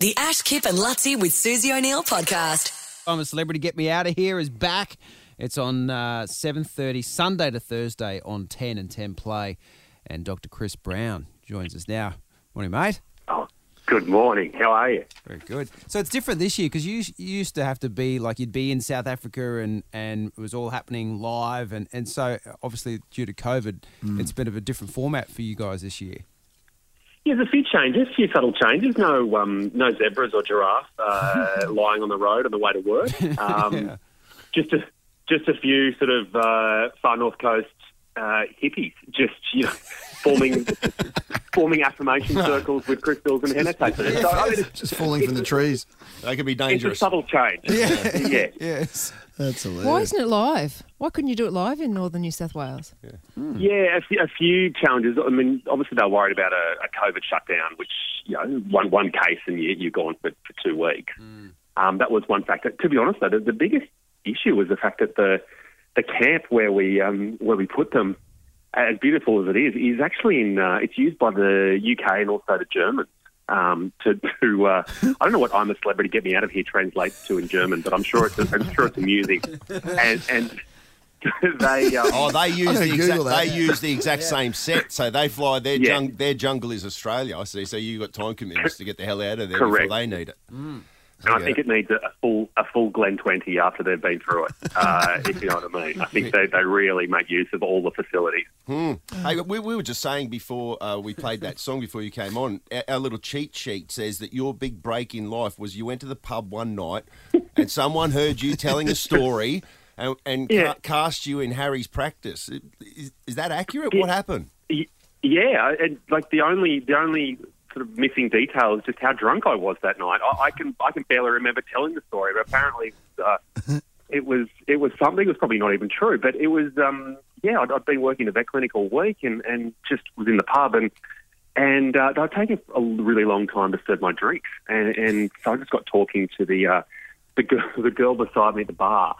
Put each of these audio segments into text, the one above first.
The Ash, Kip and Luttsy with Susie O'Neill podcast. I'm a Celebrity Get Me Out of Here is back. It's on uh, 7.30, Sunday to Thursday on 10 and 10 Play. And Dr. Chris Brown joins us now. Morning, mate. Oh, good morning. How are you? Very good. So it's different this year because you, you used to have to be like you'd be in South Africa and, and it was all happening live. And, and so obviously due to COVID, it's a bit of a different format for you guys this year. Yeah, there's a few changes, a few subtle changes. No, um, no zebras or giraffe uh, lying on the road on the way to work. Um, Yeah. Just a just a few sort of uh, far north coast uh, hippies, just you know, forming forming affirmation circles with crystals and henna tape. So I mean, Just falling from the trees. They can be dangerous. it's a dangerous. subtle change. yeah. Yes. That's hilarious. Why isn't it live? Why couldn't you do it live in northern New South Wales? Yeah, a few, a few challenges. I mean, obviously they're worried about a, a COVID shutdown, which you know, one one case and you, you're gone for, for two weeks. Um, that was one factor. To be honest, though, the, the biggest issue was the fact that the the camp where we um, where we put them, as beautiful as it is, is actually in. Uh, it's used by the UK and also the Germans. Um, to to uh, I don't know what I'm a celebrity get me out of here translates to in German, but I'm sure it's I'm sure it's amusing, and and they um, Oh, they use the exact. That. They use the exact same set, so they fly. Their Yeah. jung, their jungle is Australia. I see. So you have got time commitments to get the hell out of there Correct. before they need it. And I think it needs a, full a full Glen twenty after they've been through it. Uh, if you know what I mean. I think they, they really make use of all the facilities. Hey, we, we were just saying before uh, we played that song before you came on. Our, our little cheat sheet says that your big break in life was you went to the pub one night and someone heard you telling a story and, and Yeah. ca- cast you in Harry's practice. Is, is that accurate? What happened? Yeah, and like the only the only sort of missing detail is just how drunk I was that night. I, I can I can barely remember telling the story, but apparently uh, it was it was something. It was probably not even true, but it was um, yeah. I'd, I'd been working at a vet clinic all week and, and just was in the pub and and uh, they'd taken a really long time to serve my drinks, and, and so I just got talking to the uh, the girl the girl beside me at the bar,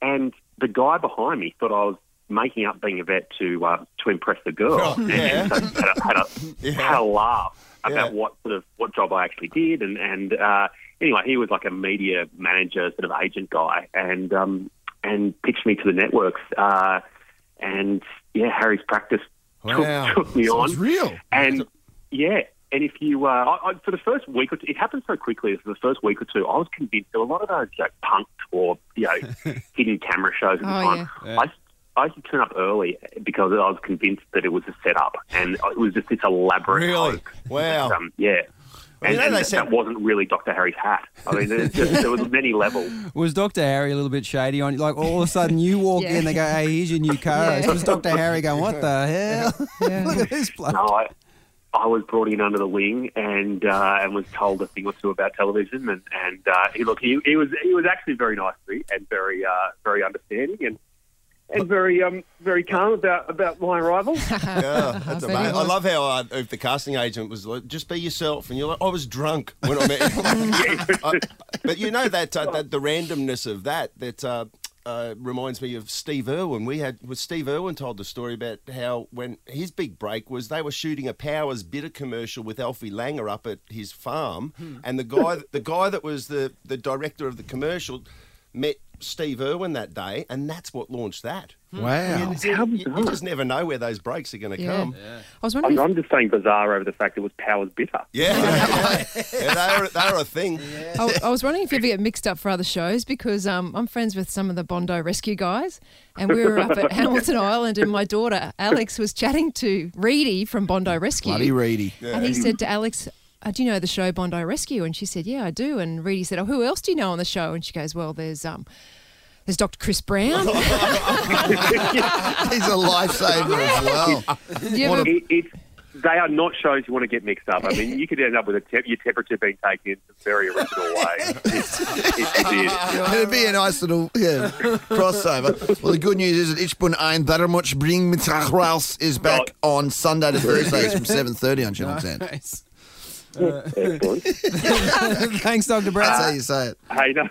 and the guy behind me thought I was making up being a vet to uh, to impress the girl. Oh, And yeah. so had a, had a, Yeah. had a laugh about Yeah. what sort of what job I actually did, and and uh, anyway, he was like a media manager, sort of agent guy, and um, and pitched me to the networks, uh, and yeah, Harry's practice Wow. took, took me So on, real. and yeah. And if you, uh, I, I, for the first week or two, it happened so quickly. For the first week or two, I was convinced there were a lot of those like punk or you know hidden camera shows at the Oh, time. yeah. I, I used to turn up early because I was convinced that it was a setup, and it was just this elaborate Really? hoax. Wow. Um, yeah. Well, And, you know, and they that, said- that wasn't really Dr. Harry's hat. I mean, there's just, there was many levels. Was Dr. Harry a little bit shady on you? Like all of a sudden you walk Yeah. in, they go, hey, here's your new co-host. Yeah. Was Dr. Harry going, what the hell? Yeah. Look at this bloke. No, I, I was brought in under the wing and uh, and was told a thing or two about television. And and uh, he look, he, he was he was actually very nice to me and very uh, very understanding and. And very, um, very calm about, about my arrival. Yeah, that's amazing. I love how uh, if the casting agent was like, "Just be yourself," and you're like, "I was drunk when I met." you." I- but you know that, uh, that the randomness of that that uh, uh, reminds me of Steve Irwin. We had was Steve Irwin told the story about how when his big break was they were shooting a Powers bitter commercial with Alfie Langer up at his farm, and the guy the guy that was the the director of the commercial met Steve Irwin that day, and that's what launched that. Wow. You, you- you just never know where those breaks are going to Yeah. come. I was wondering. I'm, If, I'm just saying bizarre over the fact it was Powers bitter. Yeah, yeah, they're, they're a thing. I, I was wondering if you ever get mixed up for other shows because um, I'm friends with some of the Bondi rescue guys, and we were up at Hamilton Island, and my daughter Alex was chatting to Reedy from Bondi Rescue, Bloody Reedy. and he said to Alex. Uh, do you know the show Bondi Rescue? And she said, "Yeah, I do." And Reedy said, "Oh, who else do you know on the show?" And she goes, "Well, there's um, there's Dr. Chris Brown. He's a lifesaver as well. Do you ever- It, it's they are not shows you want to get mixed up. I mean, you could end up with a te- your temperature being taken in some very original way. It's, it's, it's, It'd be a nice little yeah, crossover. Well, the good news is that Ich bin ein very much bring mit raus is back on Sunday to Thursdays from 7.30 on Channel 10. Nice. Excellent. Uh, Thanks, Dr. That's Brown. how you say it. Uh, hey, no,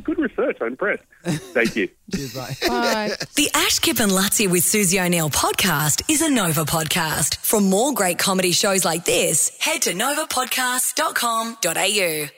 Good research. I'm impressed. Thank you. Cheers, mate. Bye. The Ash, Kip and Luttsy with Susie O'Neill podcast is a Nova podcast. For more great comedy shows like this, head to novapodcast.com.au.